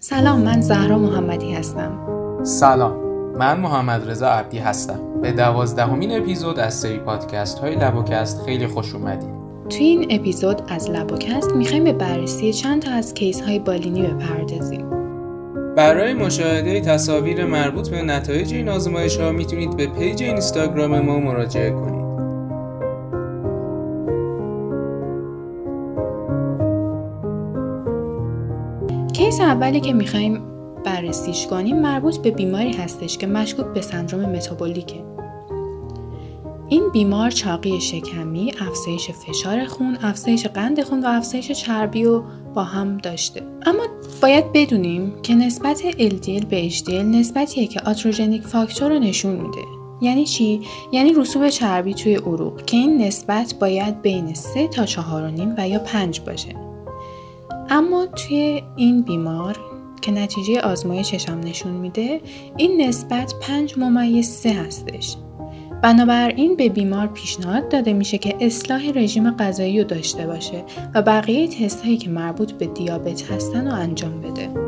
سلام من زهرا محمدی هستم. سلام من محمد رضا عبدی هستم. به دوازدهمین اپیزود از سری پادکست های لبوکست خیلی خوش اومدید. توی این اپیزود از لبوکست می‌خوایم به بررسی چند تا از case های بالینی بپردازیم. برای مشاهده تصاویر مربوط به نتایج این آزمایش ها می‌تونید به page اینستاگرام ما مراجعه کنید. کیس اولی که می‌خوایم بررسیش کنیم مربوط به بیماری هستش که مشکوک به سندروم متابولیکه. این بیمار چاقی شکمی، افزایش فشار خون، افزایش قند خون و افزایش چربی رو با هم داشته. اما باید بدونیم که نسبت LDL به HDL نسبتیه که آتروژنیک فاکتور رو نشون میده. یعنی چی؟ یعنی رسوب چربی توی عروق که این نسبت باید بین 3 تا 4.5 و یا 5 باشه. اما توی این بیمار که نتیجه آزمایشش هم نشون میده این نسبت 5 ممیز 3 هستش بنابراین به بیمار پیشنهاد داده میشه که اصلاح رژیم غذایی رو داشته باشه و بقیه تست هایی که مربوط به دیابت هستن رو انجام بده.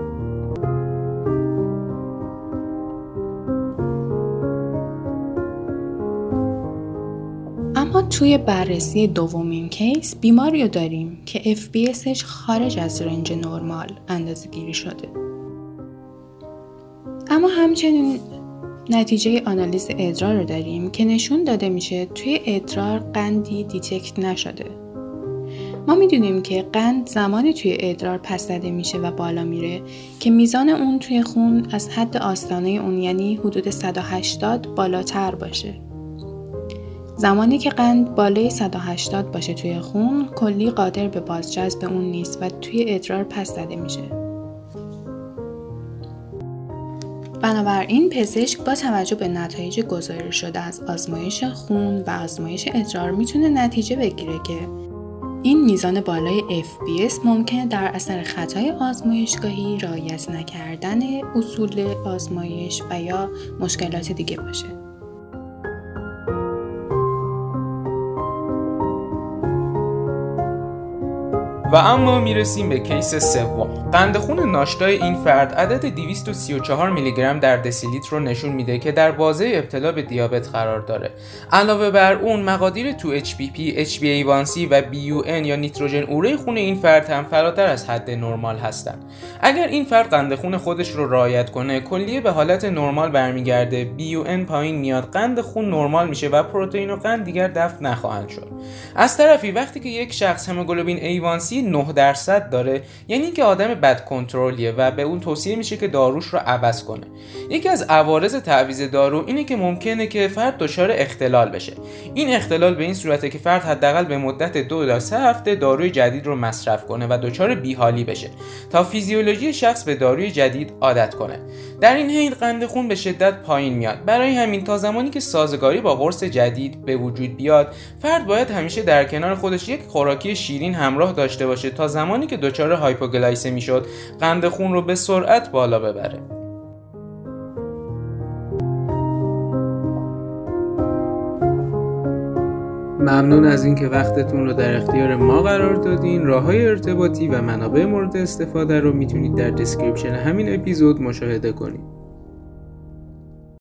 توی بررسی دومین case بیماری رو داریم که FBS ش خارج از range نرمال اندازه گیری شده. اما همچنین نتیجه آنالیز ادرار رو داریم که نشون داده میشه توی ادرار قندی detect نشده. ما می‌دونیم که قند زمانی توی ادرار پس زده میشه و بالا میره که میزان اون توی خون از حد آستانه اون یعنی حدود 180 بالاتر باشه. زمانی که قند بالای 180 باشه توی خون کلی قادر به بازجذب اون نیست و توی ادرار پس زده میشه. بنابراین پزشک با توجه به نتایج گزارش شده از آزمایش خون و آزمایش ادرار می‌تونه نتیجه بگیره که این میزان بالای FBS ممکنه در اثر خطای آزمایشگاهی رعایت نکردن اصول آزمایش و یا مشکلات دیگه باشه. و اما می‌رسیم به کیس سوم. قند خون ناشتای این فرد عدد 234 میلی گرم در دسیلیتر رو نشون میده که در بازه ابتلا به دیابت قرار داره. علاوه بر اون مقادیر 2HBP, HbA1c و BUN یا نیتروژن اوره خون این فرد هم فراتر از حد نرمال هستند. اگر این فرد قند خون خودش رو رعایت کنه کلیه به حالت نرمال برمیگرده. BUN پایین میاد. قند خون نرمال میشه و پروتئین و قند دیگر دفع نخواهند شد. از طرفی وقتی که یک شخص هموگلوبین A1c 9 درصد داره. یعنی اینکه آدم بد کنترلیه و به اون توصیه میشه که داروش رو عوض کنه. یکی از عوارض تعویض دارو اینه که ممکنه که فرد دچار اختلال بشه. این اختلال به این صورته که فرد حداقل به مدت دو تا سه هفته داروی جدید رو مصرف کنه و دچار بیحالی بشه تا فیزیولوژی شخص به داروی جدید عادت کنه. در این حین قند خون به شدت پایین میاد. برای همین تا زمانی که سازگاری با قرص جدید به وجود بیاد فرد باید همیشه در کنار خودش یک خوراکی شیرین همراه داشته باشه تا زمانی که دچار hypoglycemia شد قند خون رو به سرعت بالا ببره. ممنون از اینکه وقتتون رو در اختیار ما قرار دادین. راه های ارتباطی و منابع مورد استفاده رو می‌تونید در description همین اپیزود مشاهده کنید.